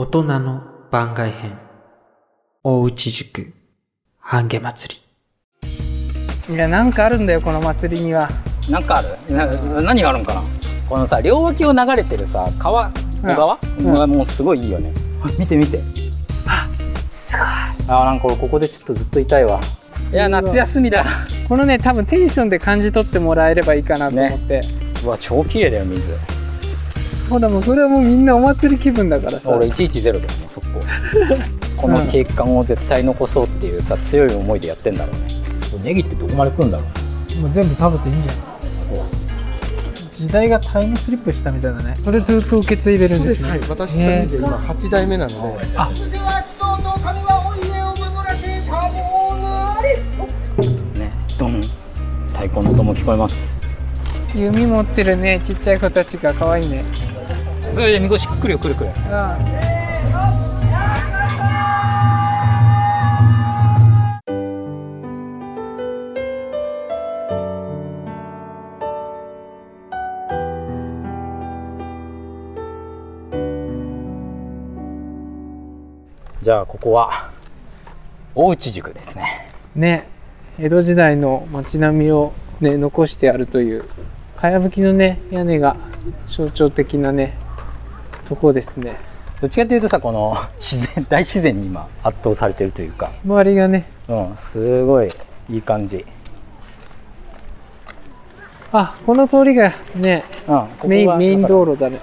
大人の番外編。大内塾。半夏祭り。いやなんかあるんだよこの祭りには。なんかある？な何があるんかな？このさ両脇を流れてるさ川小川、うん。がもうすごいいいよね。あ見て見て。あすごい。あなんか俺ここでちょっとずっといたいわ。いや夏休みだ。このね多分テンションで感じ取ってもらえればいいかなと思って、うわ超綺麗だよ水ほらもうそれはもうみんなお祭り気分だからさ。俺110だよもうそここの景観を絶対残そうっていうさ強い思いでやってんだろうね。ネギってどこまで食うんだろう。もう全部食べていいんじゃない？時代がタイムスリップしたみたいだね。それずっと受け継いでるんですね。はい、私一人で今8代目なので、では人と神はお家を守らせたもなりねドン。太鼓の音も聞こえます。弓持ってるねちっちゃい子たちが可愛いねそれでみこし来るよ来る来る。じゃあここは大内塾ですね。ね江戸時代の街並みをね残してあるというかやぶきのね屋根が象徴的なねとこですね。どっちかっていうとさこの 自然大自然に今圧倒されてるというか。周りがね。うんすごいいい感じ。あこの通りがねうんここがメインメイン道路だね。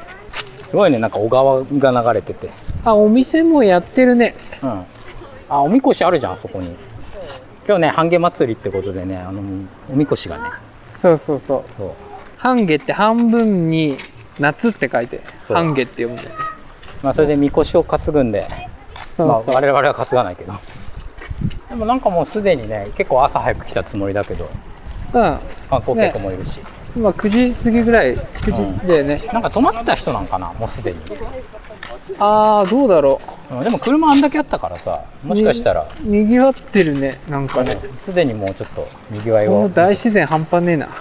すごいねなんか小川が流れてて。あお店もやってるね。うん。あおみこしあるじゃんあそこに。今日ね半夏祭りってことでねあのおみこしがね。そうそうそう。そう。半夏って半分に夏って書いて半夏って読むんだよ。ねまあそれでみこしを担ぐんで。そうそう、まあ、我々は担がないけど。でもなんかもうすでにね結構朝早く来たつもりだけど。うん観光客もいるし、今9時過ぎぐらい9時だよね、なんか泊まってた人なんかなもうすでに、ああどうだろう。んでも車あんだけあったからさもしかしたら。うにぎわってるねなんかね。すでにもうちょっとにぎわいこのを、大自然半端ねえな。うん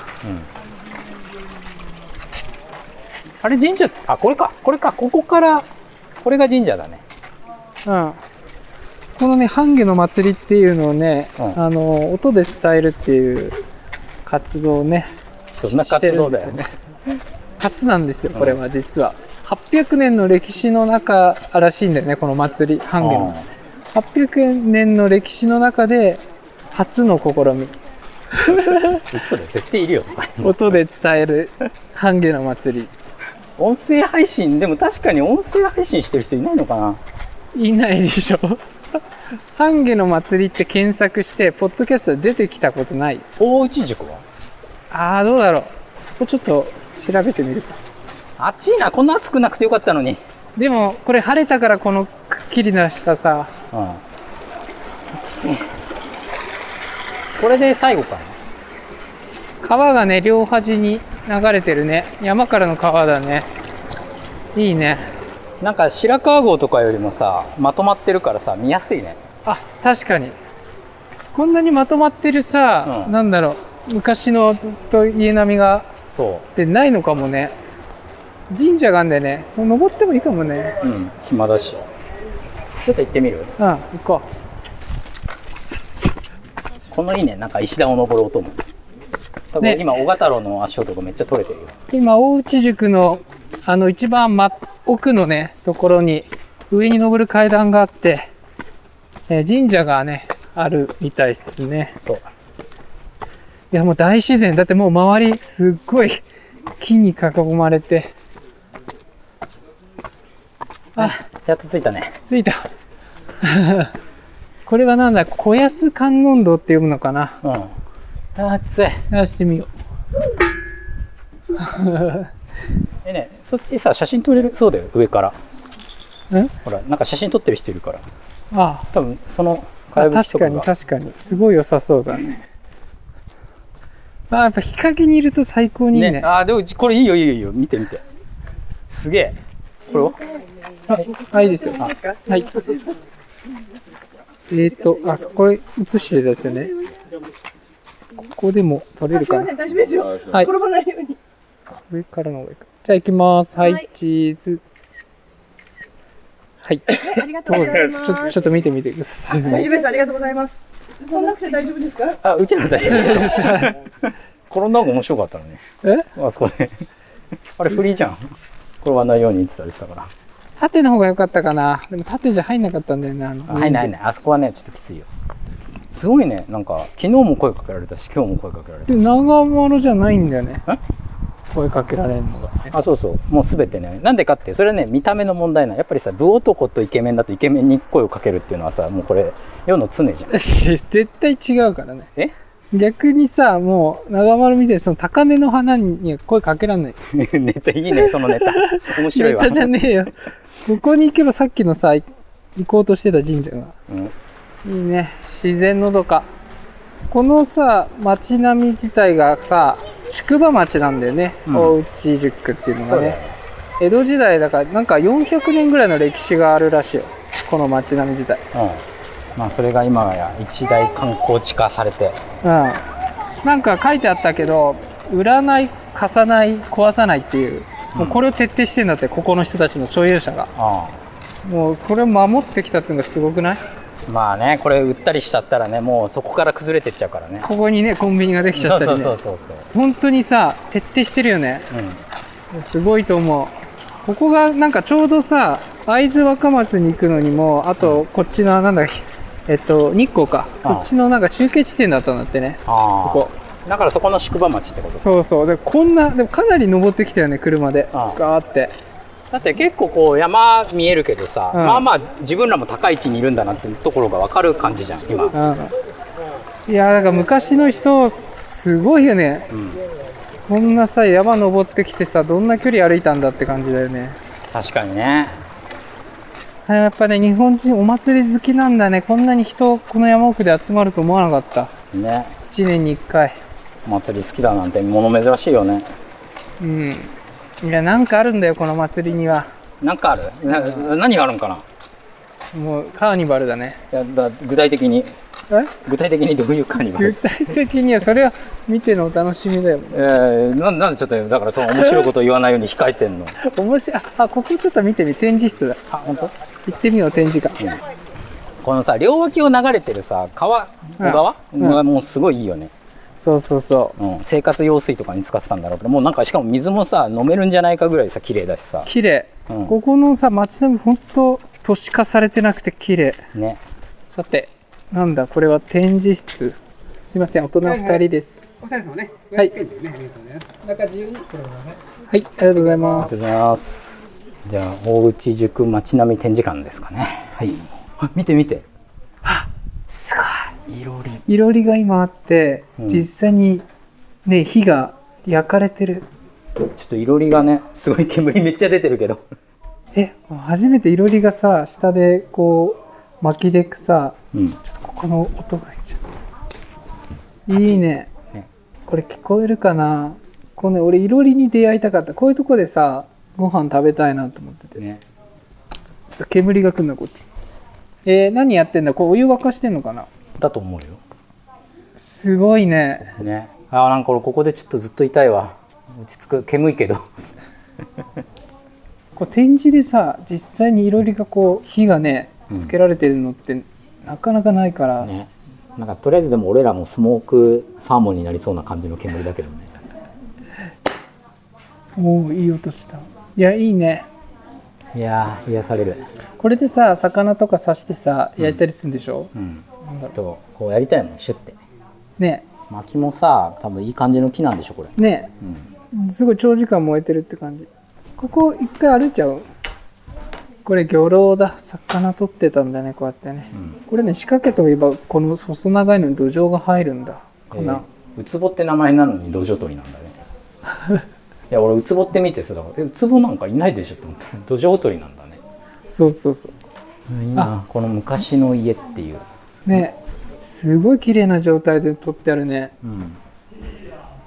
あれ神社あこれか。これか。ここからこれが神社だね。うん。このね半夏の祭りっていうのをね、うん。あの音で伝えるっていう活動をねどんな活動だよ。ね。初なんですよこれは実は、800年の歴史の中らしいんだよねこの祭り半夏の。800年の歴史の中で初の試み。うん嘘だよ絶対いるよ。音で伝える半夏の祭り音声配信でも確かに音声配信してる人いないのかな？いないでしょ。半夏の祭りって検索してポッドキャストで出てきたことない。大内塾は？ああどうだろう。そこちょっと調べてみるか。暑いな。こんな暑くなくてよかったのに。でもこれ晴れたからこのくっきりなしたさ。うんこれで最後かな。川がね両端に流れてるね。山からの川だね。いいね。なんか白川郷とかよりもさまとまってるからさ見やすいね。あ確かに。こんなにまとまってるさ、うん。なんだろう。昔のずっと家並みが。そってないのかもね。神社があんでね。もう登ってもいいかもね。ううん暇だし。ちょっと行ってみる？うん行ここのいいね。なんか石段を登る音も多分ね今小型太郎の足音がめっちゃ取れてるよ。う今大内塾のあの一番、ま、奥のねところに上に登る階段があって、えー神社がねあるみたいですね。そう。いやもう大自然。だってもう周りすっごい木に囲まれて。あ。やっと着いたね。着いた。これはなんだ小安観音堂って読むのかな。うん。あ暑い。出してみよ えねそっちさ写真撮れる？そうだよ上から。う。んほらなんか写真撮ってる人いるから。あ多分その確かに確かに。すごい良さそうだね。あやっぱ日陰にいると最高にいいね。ねあーでもこれいいよいいよいいよ。見て見て。すげえ。これは？あいいですよ。はい。えっ、ー、とあそこへ映してたやつよねここでも撮れるかな？大丈夫ですよ。はい転ばないように。上からの上からじゃあ行きますはい、チーズはい。ありがとうございます。ちょちょっと見てみてください。大丈夫です。ありがとうございます。こんなくて大丈夫ですか？あ、うちら大丈夫ですよ。転んだ方が面白かったのに。え？あそこで。あれフリーじゃん。転ばないように言ってたりしたから。縦の方が良かったかな。でも縦じゃ入んなかったんだよね。あのあ入んない入んない。あそこはね、ちょっときついよ。すごいね。なんか、昨日も声かけられたし、今日も声かけられたで。長丸じゃないんだよねえ？声かけられるのがね。あ、そうそう。もうすべてね。なんでかって、それはね、見た目の問題なのやっぱりさ、武男とイケメンだとイケメンに声をかけるっていうのはさ、もうこれ、世の常じゃん。絶対違うからね。え？逆にさ、もう、長丸みたいにその高根の花には声かけらんない。ネタいいね、そのネタ。面白いわ。ネタじゃねえよ。ここに行けばさっきのさ、行こうとしてた神社が。うんいいね。自然のどか。このさ、町並み自体がさ、宿場町なんだよね。うん大内宿っていうのがね。江戸時代だから、なんか400年ぐらいの歴史があるらしいよ。この町並み自体。うん。まあ、それが今や一大観光地化されて。うん。なんか書いてあったけど、売らない、貸さない、壊さないっていう。もうこれを徹底してんだって、ここの人たちの所有者が。あもうそれを守ってきたっていうのがすごくない？あまあね、これ売ったりしちゃったらね、もうそこから崩れてっちゃうからね。ここにね、コンビニができちゃったりね。そうそうそうそう本当にさ、徹底してるよね。そう。うん。すごいと思う。ここがなんかちょうどさ、会津若松に行くのにも、あとこっちのなんだっけ、えっと、日光か。ああそっちのなんか中継地点だったんだってね。ああ。ここ。だからそこの宿場町ってこと？そうそう。で、こんな、でもかなり登ってきたよね、車で。ああガーって。だって結構こう山見えるけどさ、うんまあまあ自分らも高い位置にいるんだなってところが分かる感じじゃん今、うん、うん。いや、だから昔の人、すごいよね。こんなさ、山登ってきてさ、どんな距離歩いたんだって感じだよね。確かにねやっぱね、日本人お祭り好きなんだね。こんなに人、この山奥で集まると思わなかった。ね1年に1回。お祭り好きだなんてもの珍しいよねうん。いや、なんかあるんだよ、この祭りには。なんかある？な何があるんかな？いもう、カーニバルだね。やだ具体的にえ？具体的にどういうカーニバ具ル体的には、それは見てのお楽しみだよ。えー、ななんでちょっとだからその面白いこと言わないように控えてんの？面白い。あ、あここちょっと見てみ、展示室だ。あ本当？行ってみよう、展示館。このさ両脇を流れてるさ川小川、うんがもうすごいいいよね、そうそうそうん、生活用水とかに使ってたんだろうけどもうなんかしかも水もさ飲めるんじゃないかぐらいさ綺麗だしさう。綺麗。うんここのさ、街並み、ほんと、都市化されてなくて綺麗。ねさて、なんだ、これは展示室。すいません、大人2人です。お二人様ね。はい500円でね、ありがとうございます。中自由にこれをね。はい、ありがとうございありますがとうご。ざいます。じゃあ、大内塾町並み展示館ですかね。はい。あ見て見て。あすごい。いろり。いろりが今あって、うん実際にね、火が焼かれてる。ちょっといろりがね、すごい煙めっちゃ出てるけど。え、初めていろりがさ、下でこう、薪でさ、うん。ちょっとここの音が入っちゃった。いいね。ねこれ聞こえるかな？このね、俺いろりに出会いたかった。こういうとこでさ、ご飯食べたいなと思ってて。ね。ちょっと煙が来るな、こっち。えー何やってんだ？こうお湯沸かしてんのかな？だと思うよ。すごいね。ね。あ、なんか俺ここでちょっとずっといたいわ。落ち着く。煙いけど。こう展示でさ、実際にいろりがこう、火がねう、んつけられてるのって、なかなかないから、ね。なんかとりあえずでも俺らもスモークサーモンになりそうな感じの煙だけどね。おおいい音した。いや、いいね。いやー、癒される。これでさ、魚とか刺してさ、焼いたりするんでしょ、うん。ちょっと、こうやりたいもん、シュッて。ね薪もさ、多分いい感じの木なんでしょ、これ。ねうん。すごい長時間燃えてるって感じ。ここ一回歩いちゃうこれ魚楼だ。魚取ってたんだね、こうやってね。うんこれね、仕掛けといえば、この細長いのに土壌が入るんだ。かな。えーウツボって名前なのに土壌取りなんだね いや俺ウツボって見てさウツボなんかいないでしょって思った。ら 土壌取りなんだね。そうそうそう。いいなこの昔の家っていう、ね。すごい綺麗な状態で取ってあるね。うん、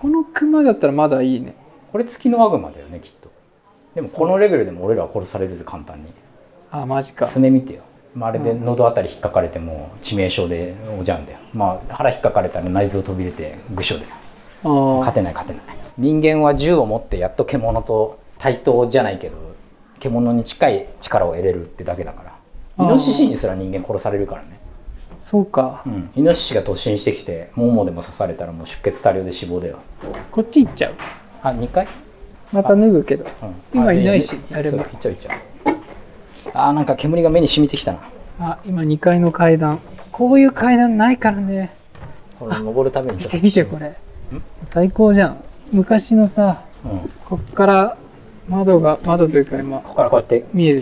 この熊だったらまだいいね。これ月のワグマだよねきっと。でもこのレベルでも俺らは殺されるぜ簡単に。あ、マジか。爪見てよ、まあ、あれで喉あたり引っかかれても致命傷でおじゃんだよ。まあ腹引っかかれたら内臓飛び出て愚傷だよあー。勝てない勝てない人間は銃を持ってやっと獣と対等じゃないけど獣に近い力を得れるってだけだからイノシシにすら人間殺されるからね。そうかう。ん。イノシシが突進してきて、ももでも刺されたらもう出血多量で死亡だよ。こっち行っちゃう？あ、2回また脱ぐけど。うん。今いないしあ誰もそういっちゃういっちゃう。あー、なんか煙が目に染みてきたな。あ、今2階の階段。こういう階段ないからね。これ登るためにちょっと。見て見てこれ。最高じゃん。昔のさ、うん。ここっから窓が、窓というか今、こからこうやって、見える。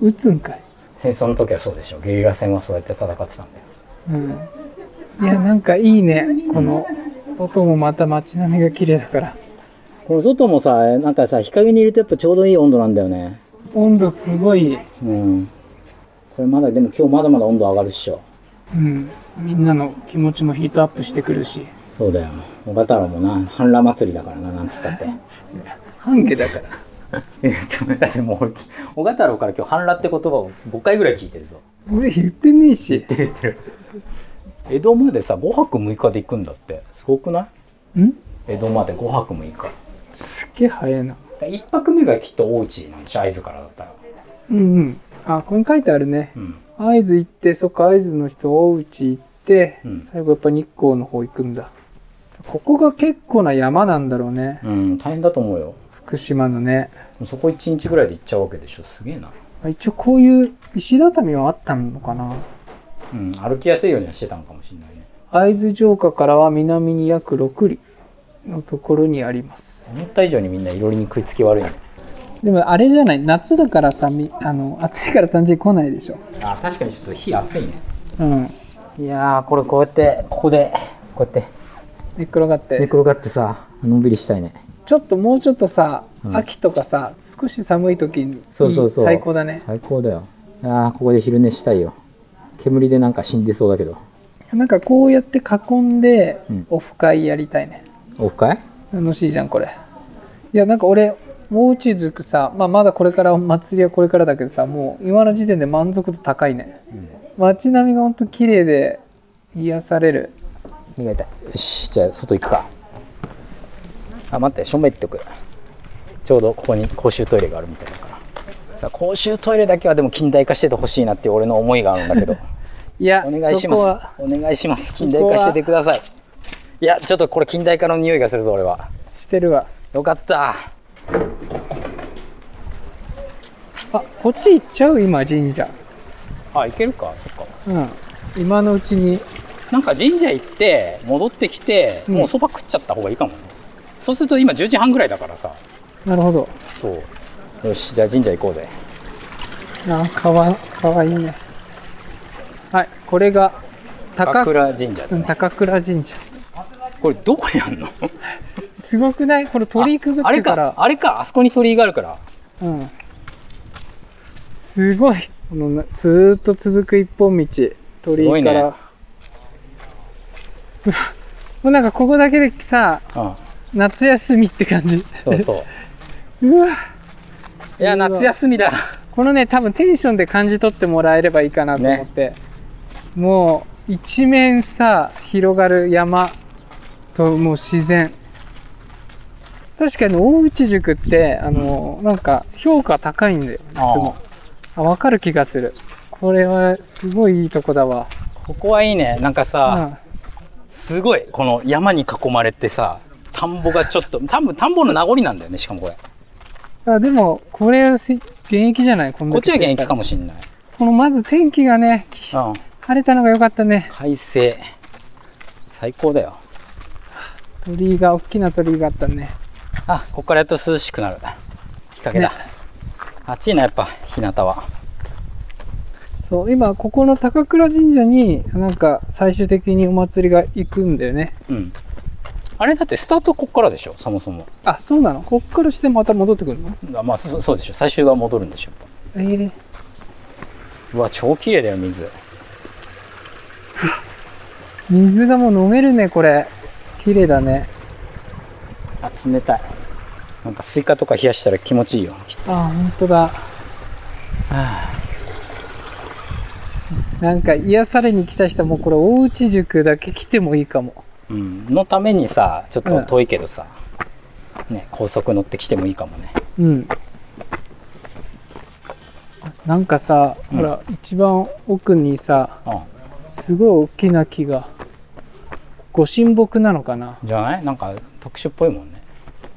撃つんかい。戦争の時はそうでしょ。ゲリラ戦はそうやって戦ってたんだよ。うん。いや、なんかいいね。この、外もまた街並みが綺麗だから。この外もさ、なんかさ、日陰にいるとやっぱちょうどいい温度なんだよね。温度すごい、うん。これまだ、でも今日まだまだ温度上がるっしょ。うん。みんなの気持ちもヒートアップしてくるし。そうだよ。小型太郎もな、半裸祭りだからな、なんつったって。半夏だから。いや、でもだってもう、小型太郎から今日半裸って言葉を5回ぐらい聞いてるぞ。俺言ってねえし。言ってる。江戸までさ、5泊6日で行くんだって。すごくない？ん？江戸まで5泊6日。すっげえ早いな。1泊目がきっと大内なんでしょ、会津からだったら。うんうん。あ、ここに書いてあるね。うん。会津行って、そっか、会津の人、大内行って、うん最後やっぱ日光の方行くんだ。ここが結構な山なんだろうね。うん、大変だと思うよ。福島のね。そこ1日ぐらいで行っちゃうわけでしょ。すげえな。あ一応こういう石畳はあったのかな。うん、歩きやすいようにはしてたのかもしれないね。会津城下からは南に約6里のところにあります。思った以上にみんないろりに食いつき悪いね。でもあれじゃない？夏だからさみあの暑いから単純に来ないでしょ。あ、確かにちょっと火熱いね。うん。いやー、これこうやって、ここで、こうやって寝っ転がって。寝転がってさ、のんびりしたいね。ちょっともうちょっとさ、うん秋とかさ少し寒い時にそうそうそう。最高だね最高だよ。いやー、ここで昼寝したいよ。煙でなんか死んでそうだけど。なんかこうやって囲んでうんオフ会やりたいね、オフ会？楽しいじゃんこれいやなんか俺もう宇宙塾さ、まあ、まだこれからお祭りはこれからだけどさもう今の時点で満足度高いね、街並みがほんと綺麗で癒される磨いたい。よし、じゃあ外行くか。あ、待って、正面行っておく。ちょうどここに公衆トイレがあるみたいだから。さあ、公衆トイレだけはでも近代化しててほしいなっていう俺の思いがあるんだけど。いやお願いします。お願いします。近代化しててください。いや、ちょっとこれ近代化の匂いがするぞ、俺は。してるわよかった。あこっち行っちゃう？今神社あ、行けるか、そっか。うん今のうちになんか神社行って、戻ってきて、うんもうそば食っちゃった方がいいかもね。そうすると今10時半ぐらいだからさ。なるほどそう。よし、じゃあ神社行こうぜ。あかわかわいいねはいこれが高高倉神社だね。うん高倉神社これどうやんの？すごくない？これ鳥居くぐあれってからか、あれか、あそこに鳥居があるから。うんすごいこのなずーっと続く一本道鳥すごいね居から、うわもうなんかここだけでさうん。夏休みって感じ。そうそう。うわ。いや、夏休みだ。このね多分テンションで感じ取ってもらえればいいかなと思って、もう一面さ広がる山ともう自然。確かに大内塾ってあのなんか評価高いんだよいつも。あ分かる気がする。これはすごいいいとこだわ。ここはいいね。なんかうさ、んすごい、この山に囲まれてさ、田んぼがちょっと、多分田んぼの名残なんだよね、しかもこれ。あでもこれ現役じゃない？ここっちは現役かもしんない。このまず天気がねうん。晴れたのが良かったね快晴。最高だよ。鳥居が大きな鳥居があったねあ、ここからやっと涼しくなる。日陰だ。ね暑いな、やっぱ、日向は。そう今ここの高倉神社になんか最終的にお祭りが行くんだよねうん。あれだってスタートこっからでしょ、そもそも。あそうなの？こっからしてまた戻ってくるの？あまあ、そそうでしょ。最終は戻るんでしょ。えー、うわ、超綺麗だよ、水。水がもう飲めるねこれ綺麗だねあ、冷たい。なんかスイカとか冷やしたら気持ちいいよ。あ本当だ なんか癒されに来た人はもうこれ大内宿だけ来てもいいかも。うん。のためにさ、ちょっと遠いけどさ、ね、高速乗ってきてもいいかもね。うん。なんかさ、うん。ほら一番奥にさうんすごい大きな木がご神木なのかな？じゃない？なんか特殊っぽいもんね。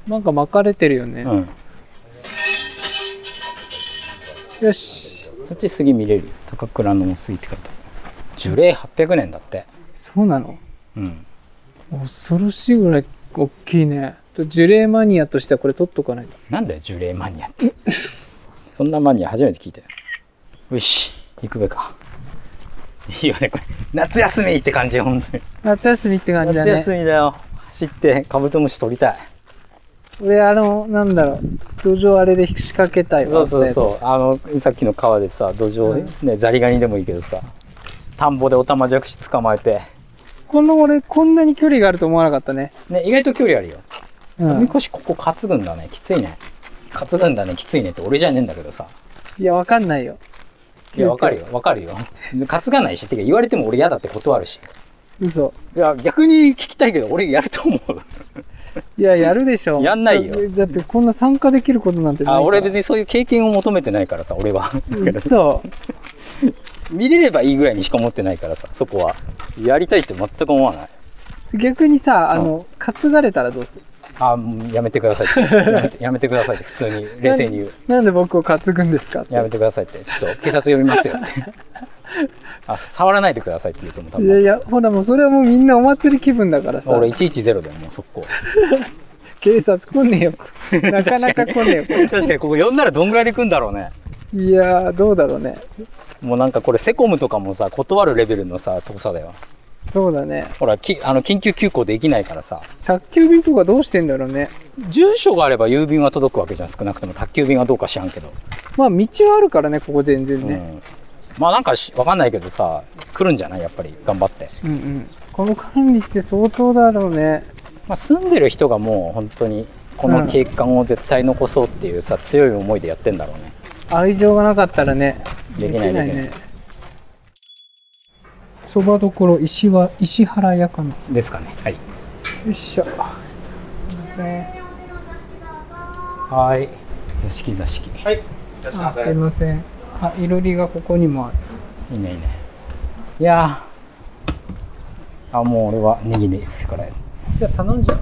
なんか巻かれてるよね、うん。よしそっち杉見れる。よ高倉の杉って書いてある。樹齢800年だって。そうなの？うん。恐ろしいぐらい大きいね。と樹齢マニアとしてはこれ取っとかないと。なんだよ樹齢マニアって。そんなマニア初めて聞いたよ。よし行くべか。いいよねこれ。夏休みって感じ本当に。夏休みって感じだ夏ね休みだよ。走ってカブトムシ取りたい俺あのなんだろう土壌あれで仕掛けたいわそうそうそう。あのさっきの川でさ土壌、ねザリガニでもいいけどさ田んぼでオタマジャクシ捕まえて。この俺こんなに距離があると思わなかったね。ね意外と距離あるよ。うん。みこしここ担ぐんだね。きついね。担ぐんだね。きついねって俺じゃねえんだけどさ。いやわかんないよ。いやわかるよ。わかるよ。担がないしってか言われても俺嫌だって断るし。嘘。いや逆に聞きたいけど俺やると思ういややるでしょ。やんないよ。だってこんな参加できることなんてないあ俺別ににそういう経験を求めてないからさ俺は。だから嘘。見れればいいぐらいにしか思ってないからさそこは。やりたいって全く思わない。逆にさあの担がれたらどうする？あやめてくださいって。やめてくださいって普通に冷静に言う。なんで僕を担ぐんですかやめてくださいって。ちょっと警察呼びますよって。あ触らないでくださいって言うと思う多いやい分やほらもうそれはもうみんなお祭り気分だからさ。俺110だよもう速攻 警察来ねえよ。なかなか来ねえよ。確かに ここ呼んだらどんぐらいで来んだろうね。いやーどうだろうね。もうなんかこれセコムとかもさ断るレベルのさ遠さだよそうだね。ほらきあの緊急急行できないからさ。宅急便とかどうしてんだろうね。住所があれば郵便は届くわけじゃん少なくとも宅急便はどうか知らんけど、まあ道はあるからねここ全然ね、うん、まあなんかしわかんないけどさ来るんじゃない？やっぱり。頑張って、うん、うん。この管理って相当だろうね。まあ、住んでる人がもう本当にこの景観を絶対残そうっていうさ強い思いでやってんだろうね。愛情がなかったらねできない。できないねそばどころ石は石原屋かな。よですかね。はい。いしょ。すいません。はい。座敷座敷。あすいません。あいろりがここにもある。いいねいいね。いやー。あもう俺はネギですこれ。じゃあ頼んじゃう。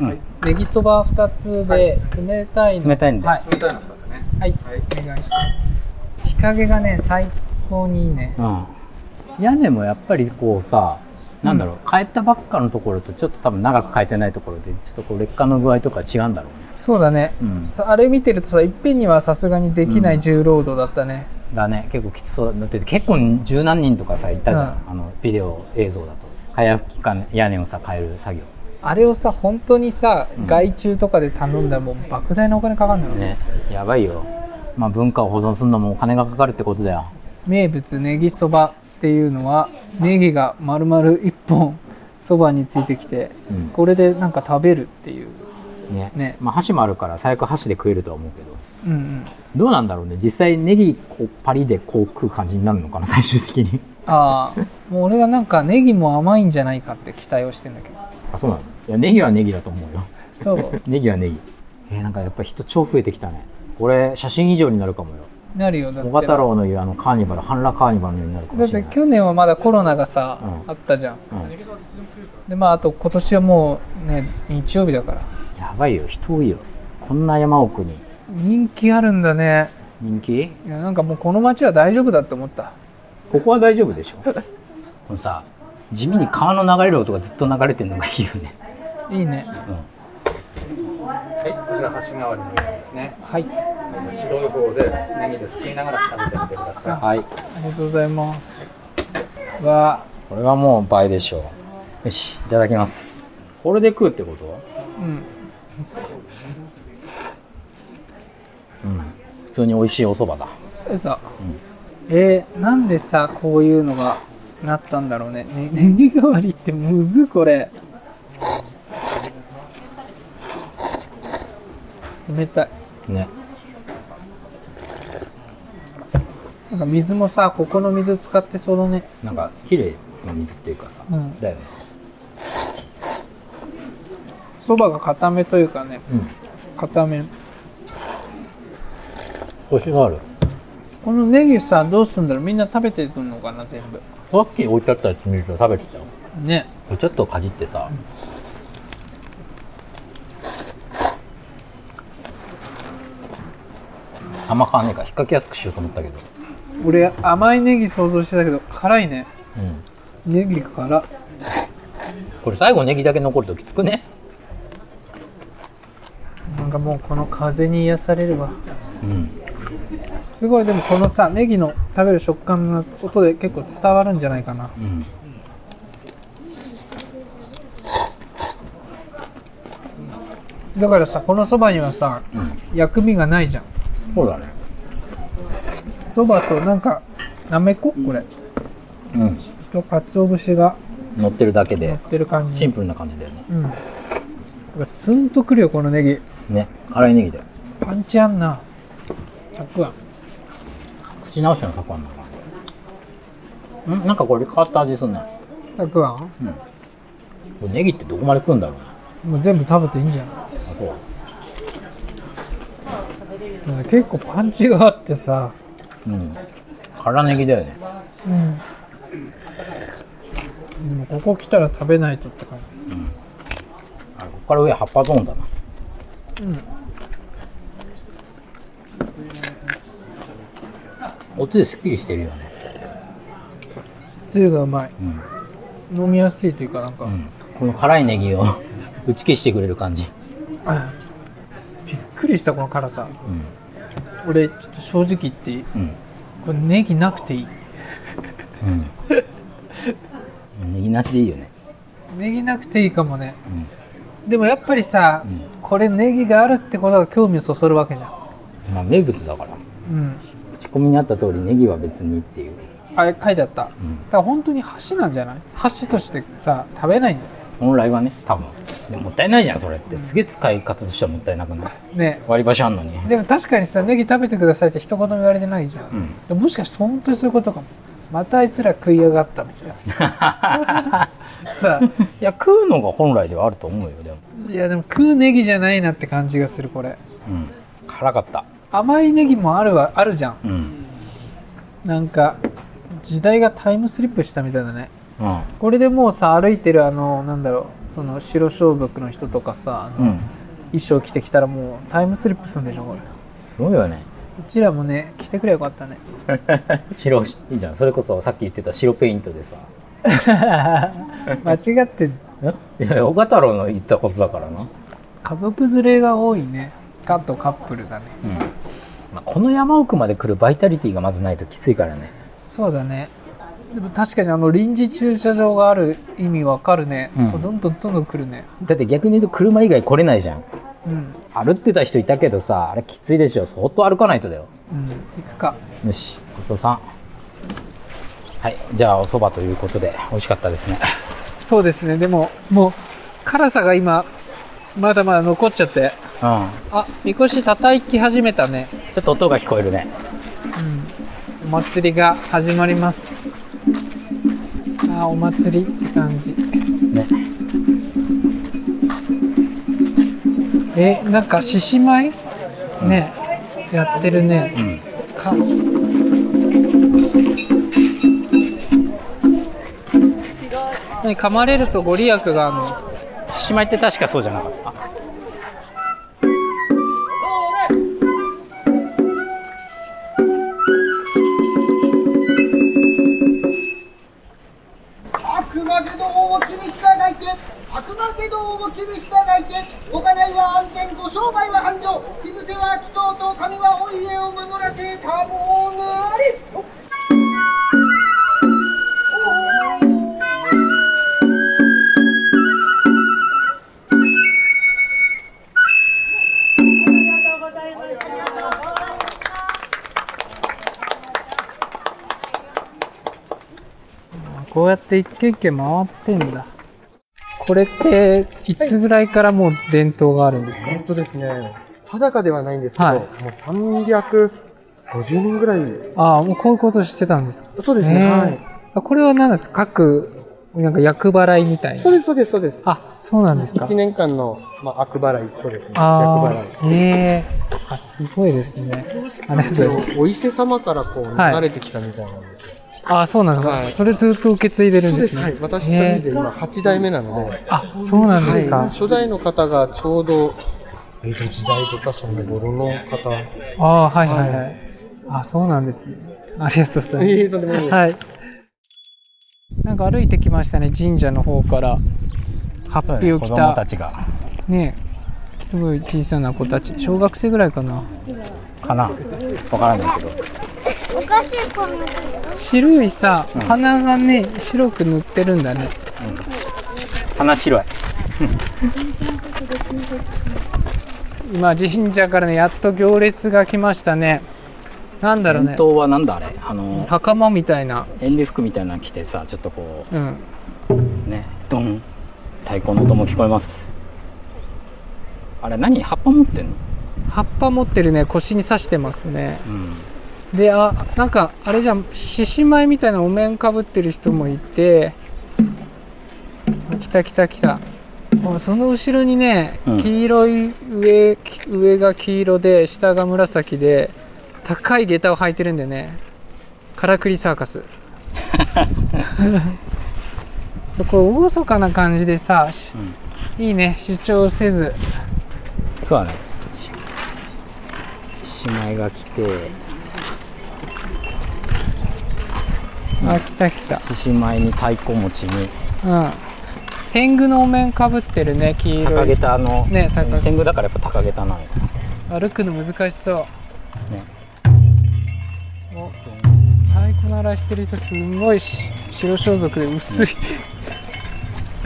うん。ネギそば2つで冷たいの。冷たいんで。はい。冷たいの2つね。はい、お願いします。日陰がね最高にいいね。うん屋根もやっぱりこうさなんだろう、変えたばっかのところとちょっと多分長く変えてないところでちょっとこう劣化の具合とか違うんだろう。ねそうだね。うん。さあれ見てるとさいっぺんにはさすがにできない重労働だったね、だね。結構きつそう。だって結構十何人とかさいたじゃん、あのビデオ映像だと。早吹きか屋根をさ変える作業。あれをさ本当にさ、うん。外注とかで頼んだらもう莫大なお金かかるんだよね。ね。やばいよ。まあ文化を保存するのもお金がかかるってことだよ。名物ネギそばっていうのはネギが丸々1本そばについてきてうん。これでなんか食べるっていう。ね。ね。まあ箸もあるから最悪箸で食えるとは思うけど。うんうん。どうなんだろうね。実際ネギこうパリでこう食う感じになるのかな 最終的に。ああもう俺はなんかネギも甘いんじゃないかって期待をしてんだけど。あそうなの？いやネギはネギだと思うよ。そう。ネギはネギ。えーなんかやっぱ人超増えてきたね。これ写真以上になるかもよなるよだって。小型郎の言うあのカーニバル半裸カーニバルのようになるかだっもしてれない。去年はまだコロナがさ、うん。あったじゃん。うんでまああと今年はもうね日曜日だから。やばいよ人多いよ。こんな山奥に。人気あるんだね。人気？いやなんかもうこの街は大丈夫だって思った。ここは大丈夫でしょ。このさ地味に川の流れる音がずっと流れてるのがいいよね。いいね。はい、こちら橋代わりのやつですね。はい白い方でネギですくいながら食べてみてください。はい。ありがとうございます。わこれはもう倍でしょう。よしいただきます。これで食うってことうん。うん。普通に美味しいお蕎麦だ。えさ、えーなんでさこういうのがなったんだろうね。ねネギ代わりってむずこれ。冷たい。ねなんか水もさここの水使ってそうだね。なんか綺麗な水っていうかさ、うん。だよね。そばが固めというかね。うん。固め。コシがある。このネギさどうすんだろう？みんな食べてくんのかな全部。さっき置いてあったやつ見ると食べてたよ。ね。ちょっとかじってさ、甘かねえか。引っ掛けやすくしようと思ったけど俺甘いネギ想像してたけど辛いね。うん。ネギ辛。これ最後ネギだけ残るときつくね。なんかもうこの風に癒されるわ。うん。すごい。でもこのさネギの食べる食感の音で結構伝わるんじゃないかな。うん。だからさこのそばにはさ、薬味がないじゃん。そうだねそばとなんかなめこ？これ。うん。と鰹節が。乗ってるだけで。乗ってる感じ。シンプルな感じだよね。うん。ツンとくるよこのネギ。ね。辛いネギだよ。パンチあんな。たくあん。口直しのたくあんなのかなん？なんかこれ変わった味すんなたくあん？これネギってどこまで食うんだろうなもう全部食べていいんじゃない？あそう。結構パンチがあってさうん。辛ネギだよね。うん。でもここ来たら食べないとって感あここから上葉っぱゾーンだな。じうんおつゆすっきりしてるよね。つゆがうまい。うん、飲みやすいというかなんか、うん、この辛いネギを 打ち消してくれる感じ。あびっくりしたこの辛さ。うん俺ちょっと正直言っていいうん。これネギなくていい。うん。ネギなしでいいよね。ネギなくていいかもね。うん。でもやっぱりさ、ん。これネギがあるってことが興味をそそるわけじゃん。まあ名物だから。うん。口コミにあった通りネギは別にっていう、あれ書いてあった。だかうん、ら本当に箸なんじゃない？箸としてさ食べないんだよ本来はね多分。でももったいないじゃんそれって。すげえ使い方としてはもったいなくない？ね。割り箸あんのに。でも確かにさネギ食べてくださいって一言も言われてないじゃん、うん。でももしかして本当にそういうことかも。またあいつら食いやがったみたいな。さいや食うのが本来ではあると思うよでも。いやでも食うネギじゃないなって感じがするこれ。うん。辛かった。甘いネギもあるわあるじゃん。うん。なんか時代がタイムスリップしたみたいだねうん。これでもうさ歩いてるあのなんだろうその白装束の人とかさ、あのうん。衣装着てきたらもうタイムスリップするんでしょこれ。すごいよね。うちらもね着てくればよかったね。白いいじゃん。それこそさっき言ってた白ペイントでさ。間違っていや小太郎の言ったことだからな。家族連れが多いね。カとカップルがね。うん、まあ、この山奥まで来るバイタリティがまずないときついからね。そうだねでも確かにあの臨時駐車場がある意味わかるね、うん。どんどんどんどん来るね。だって逆に言うと車以外来れないじゃん。うん。歩ってた人いたけどさあれきついでしょ。相当歩かないとだよ。うん。行くか。よしごちそうさん。はいじゃあお蕎麦ということで美味しかったですね。そうですね。でももう辛さが今まだまだ残っちゃって。うん。あみこし叩き始めたね。ちょっと音が聞こえるね。うん。お祭りが始まりますあお祭りって感じ。ね。えなんか獅子舞？ね。やってるね。うん。か。何噛まれるとご利益があるの。獅子舞って確かそうじゃなかったこうやって一軒一軒回ってんだこれっていつぐらいからもう伝統があるんですか、えっとですね、定かではないんですけど、はいもう350年ぐらい。ああもうこういうことしてたんですか？そうですね、へーはい。あこれは何ですか？各なんか厄払いみたいな？そうです、そうです、そうです。あそうなんですか1年間の、まあ、悪払い、そうですね。厄あ払い。あ、ええあ、すごいですね。ありがとうございます。お伊勢様からこう、はい慣れてきたみたいなんですよ。あ、そうなんですか。はいそれずっと受け継いでるんそうですね。はい。私たちねで今、8代目なので、あ、そうなんですか。はい、初代の方がちょうど、江戸時代とかその頃の方。ああ、はいはいはい。あ、そうなんですね。ありがとうございます。いえいえとんでもないですはい。なんか歩いてきましたね、神社の方から。ハッピーを着子供たた、ちがね、すごい小さな子たち。小学生ぐらいかな。かなわからないけど白いさ、鼻がね、白く塗ってるんだね。鼻白い。今、神社からね、やっと行列が来ましたね。なんだろうね。はなんだあれ？あの袴みたいな。演舞服みたいなの着てさちょっとこうん。うねドン。太鼓の音も聞こえます。あれ何？葉っぱ持ってんの？葉っぱ持ってるね、腰に刺してますね。うんで、あ、なんか、あれじゃん、獅子舞みたいなお面かぶってる人もいて、来た来た来た。あその後ろにね、うん黄色い上、上が黄色で、下が紫で、高い下駄を履いてるんだよね。からくりサーカス。そこ、厳かな感じでさ、しいいね、主張せず。そうだね姉妹が来てあ、来た来た。獅子舞に太鼓持ちに。うん。天狗のお面かぶってるね、黄色高い。げたの、ね高げ天狗だからやっぱ高げたなの歩くの難しそう。ね。お太鼓鳴らしてる人すんごいし白装束で薄い。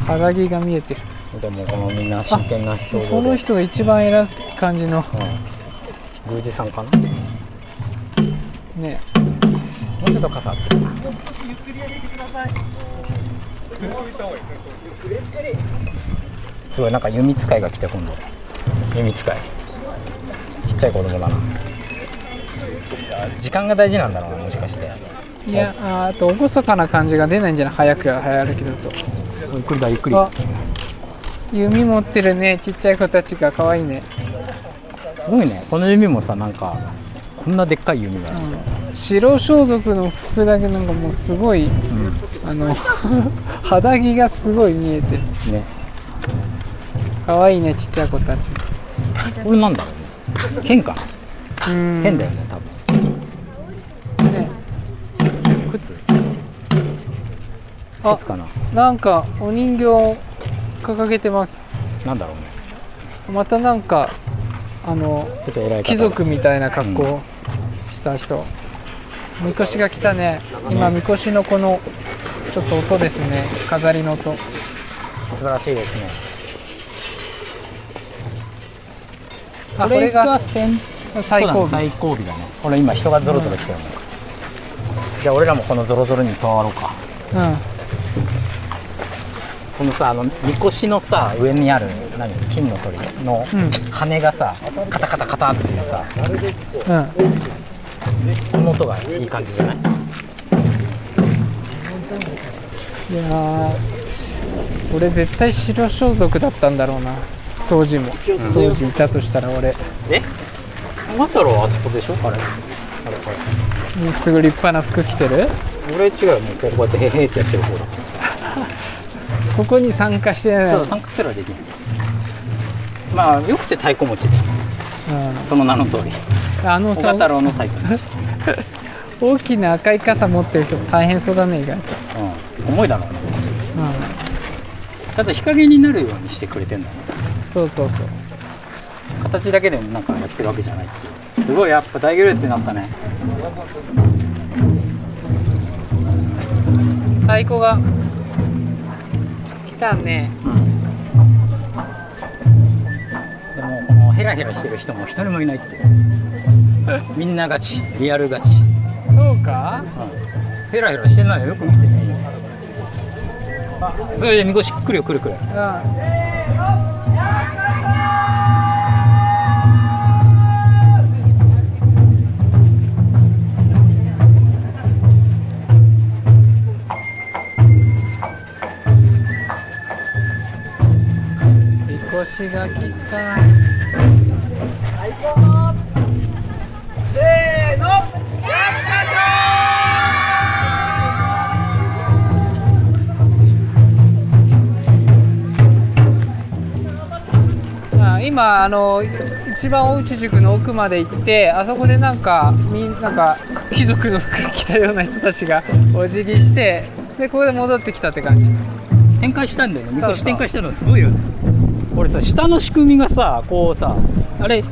肌着が見えてる。でもこのみんな真剣な表情で。この人が一番偉い感じの。うん、宮司さんかな？ねもうちょっと傘あっちかなすごいなんか弓使いが来て今度。弓使い。ちっちゃい子供だな。時間が大事なんだろうなもしかしていやああと厳かな感じが出ないんじゃない？早く早歩きだと。ゆっくりだゆっくりあ。弓持ってるね。ちっちゃい子たちが可愛いね。すごいね。この弓もさなんかこんなでっかい弓がある、白装束の服だけなんかもうすごいあの 肌着がすごい見えて。るね。可愛いねちっちゃい子たち。これなんだろうね。剣か？なうん。剣だよね多分。ね。靴？あ靴かな？なんかお人形を掲げてます。なんだろうね。またなんかあの貴族みたいな格好した人、みこしが来たね。今みこしのこのちょっと音ですね。飾りの音。素晴らしいですね。あこれが先最後尾。最後尾だね。これ今人がゾロゾロ来てるね、じゃあ俺らもこのゾロゾロに加わろうか。うん。このさあのみこしのさ上にある何？金の鳥のうん。羽がさカタカタカタってさ。うんこの音がいい感じじゃない？いやー俺絶対白装束だったんだろうな。当時も。当時いたとしたら俺。え？マタロあそこでしょ？あれ。あれこれ。すごい立派な服着てる？俺違うよ。もうこうやってへへってやってる方だ。からさここに参加してない。参加すらできないまあよくて太鼓持ちで。うんその名の通り。あのさ小太郎の太鼓持ち、大きな赤い傘持ってる人大変そうだね意外と、うん、重いだろうね。うん、ちゃんと日陰になるようにしてくれてんだね。そうそうそう。形だけでなんかやってるわけじゃないっていう。すごいやっぱ大行列になったね。太鼓が来たね。でヘラヘラしてる人も一人もいないってみんなガチリアルガチ。そうか、うん、ヘラヘラしてないよ。よく見てみよそれでみこしくるよくるくる、腰がきた。今あの一番大内塾の奥まで行ってあそこでなんかみんなんか貴族の服着たような人たちがお辞儀してでここで戻ってきたって感じ。展開したんだよね。みこし展開したのすごいよね。俺さ下の仕組みがさこうさあれ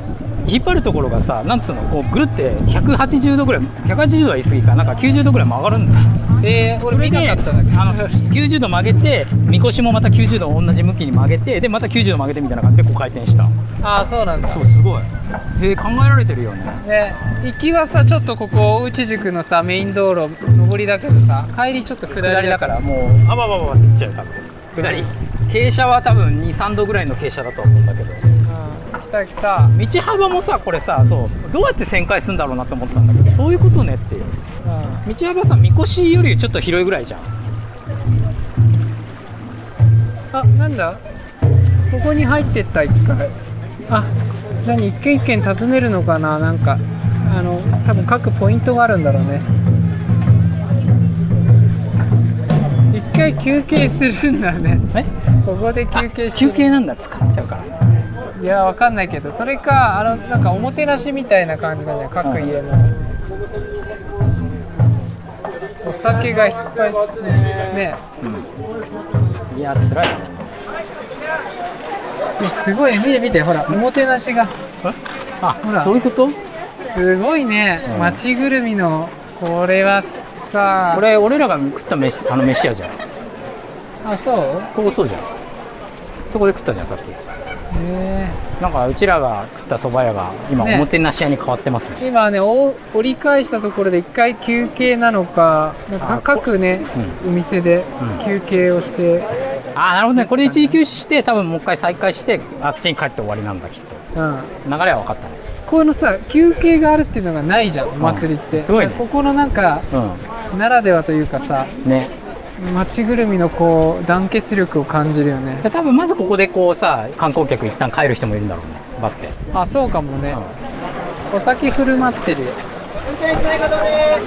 引っ張るところがさなんつうのこうぐるって180度ぐらい180度は言い過ぎかなんか90度ぐらい曲がるんだよ。えー、俺見なかったんだけど。あの90度曲げてみこしもまた90度同じ向きに曲げてでまた90度曲げてみたいな感じでこう回転した。ああそうなんだ。そうすごい。へえ考えられてるよね。で行きはさちょっとここ大内塾のさメイン道路上りだけどさ帰りちょっと下りだから。もうあばばばばっていっちゃうよ多分。下り。傾斜は多分23度ぐらいの傾斜だと思うんだけどた来た。道幅もさこれさそうどうやって旋回するんだろうなと思ったんだけどそういうことねっていう。うん道幅さみこしよりちょっと広いぐらいじゃん。あなんだ？ここに入ってった一回。あ何一軒一軒訪ねるのかな？なんかあの多分各ポイントがあるんだろうね。一回休憩するんだね。え？ここで休憩あしてる休憩なんだ。疲れちゃうからいやわかんないけどそれかあのなんかおもてなしみたいな感じだね各家の、お酒がいっぱいね。いや辛い。えすごい見て見てほらおもてなしが。あほら。そういうこと？すごいね、うん。町ぐるみのこれはさ。これ俺らが食った飯あの飯屋じゃん。あそう？ここそうじゃん。そこで食ったじゃんさっき。へなんかうちらが食った蕎麦屋が今ね。おもてなし屋に変わってますね。え今ねお折り返したところで一回休憩なのかなんかあ各ね、お店でうん。休憩をして、あなるほどね。これ一時休止して多分もう一回再開してあっちに帰って終わりなんだきっと。うん、流れは分かったね。このさ休憩があるっていうのがないじゃんお祭りって、すごいね。ここのなんかうならではというかさ。んね町ぐるみのこう団結力を感じるよね。で多分まずここでこうさ観光客一旦帰る人もいるんだろうね。バッてあそうかもね、お酒振る舞ってるよ。運転したい方で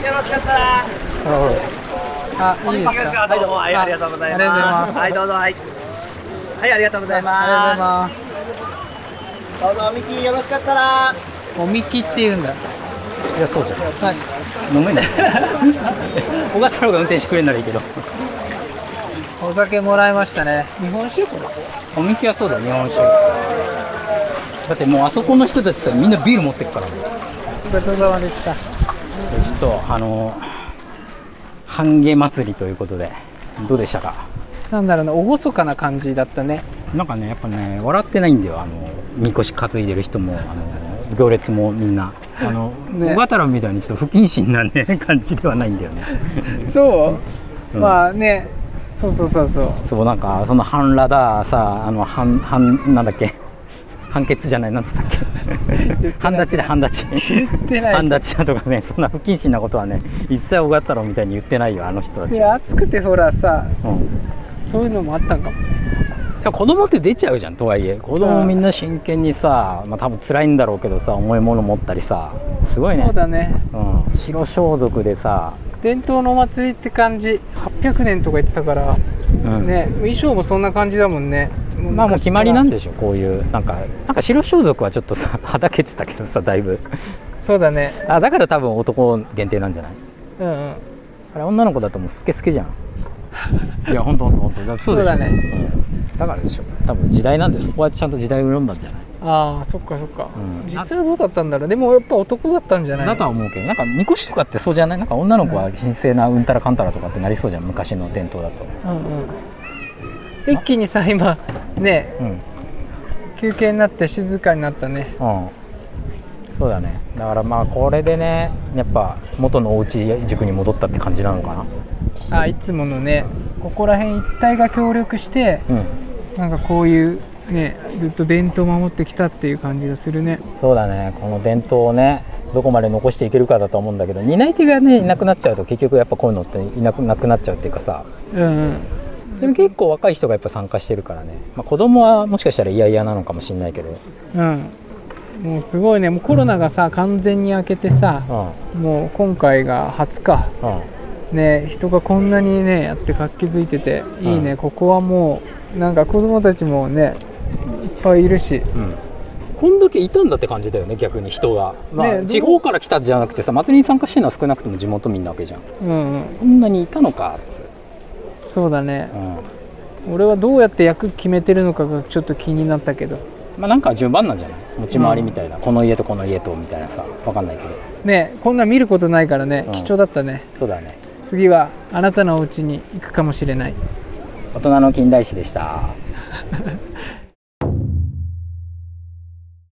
すよろしかったらあいいですか？はいどうも。はいありがとうございます。ありがとうございます。はいどうぞはいはいありがとうございありがとうございます。どうぞおみきよろしかったら。おみきって言うんだいやそうじゃん。はい。飲めない 小型郎が運転してくれるならいいけど。お酒もらいましたね。日本酒これおみきはそうだ日本酒。だってもうあそこの人たちさみんなビール持ってくから。ちごちそうさまでした。ょっとあの半夏祭りということでどうでしたか？なんだろうな厳かな感じだったね。なんかねやっぱね笑ってないんだよあのみこし担いでる人もあの行列もみんな。あのね。小型郎みたいにちょっと不謹慎なね感じではないんだよね。そう、うん。まあね。そうそうそうそう。そうなんかその半裸ださあの半半なんだっけ？判決じゃないなんつったっけ？半立ちだ半立ち。半立ちだとかねそんな不謹慎なことはね一切小型郎みたいに言ってないよあの人たち。で暑くてほらさうん。いそういうのもあったんかも。や子供って出ちゃうじゃんとはいえ。子供みんな真剣にさ、まあ、多分辛いんだろうけどさ重いもの持ったりさすごいね。そうだね。うん、白装束でさ、伝統のお祭りって感じ。800年とか言ってたから、うん。ね衣装もそんな感じだもんね。まあもう決まりなんででしょこういう。なんかなんか白装束はちょっとさ はだけてたけどさだいぶ。そうだね。あだから多分男限定なんじゃない？うんうん。あれ女の子だともうスケスケじゃん。いや本当本当本当だそうでしょそうだね。うんだからでしょ多分時代なんでそこはちゃんと時代を読んだんじゃない？ああそっかそっか、うん。実際はどうだったんだろう？でもやっぱ男だったんじゃない？だとは思うけどなんかみこしとかってそうじゃない？なんか女の子は神聖なうんたらかんたらとかってなりそうじゃん昔の伝統だと。うんうん。一気にさ今ねうん。休憩になって静かになったね。うん。そうだね。だからまあこれでねやっぱ元のおうち塾に戻ったって感じなのかな。あいつものねここら辺一帯が協力してうん。なんかこういうねずっと伝統を守ってきたっていう感じがするね。そうだね。この伝統をねどこまで残していけるかだと思うんだけど担い手がねいなくなっちゃうと結局やっぱこういうのっていなくなくなっちゃうっていうかさ。うんうん。でも結構若い人がやっぱ参加してるからね、まあ、子供はもしかしたら嫌々なのかもしれないけど、うん。もうすごいね。もうコロナがさ完全に明けてさうん。もう今回が初かうん、ね人がこんなにねやって活気づいてていいね、うん。ここはもうなんか子供たちもねいっぱいいるし。うん。こんだけいたんだって感じだよね逆に人が、まあね地方から来たじゃなくてさ祭りに参加してるのは少なくとも地元民なわけじゃん。うん、うん、こんなにいたのかっつそうだね。うん。俺はどうやって役決めてるのかがちょっと気になったけど。まあなんか順番なんじゃない？持ち回りみたいな、この家とこの家とみたいなさ。わかんないけど。ねこんなん見ることないからね、うん。貴重だったね。そうだね次はあなたのお家に行くかもしれない。大人の近代史でした。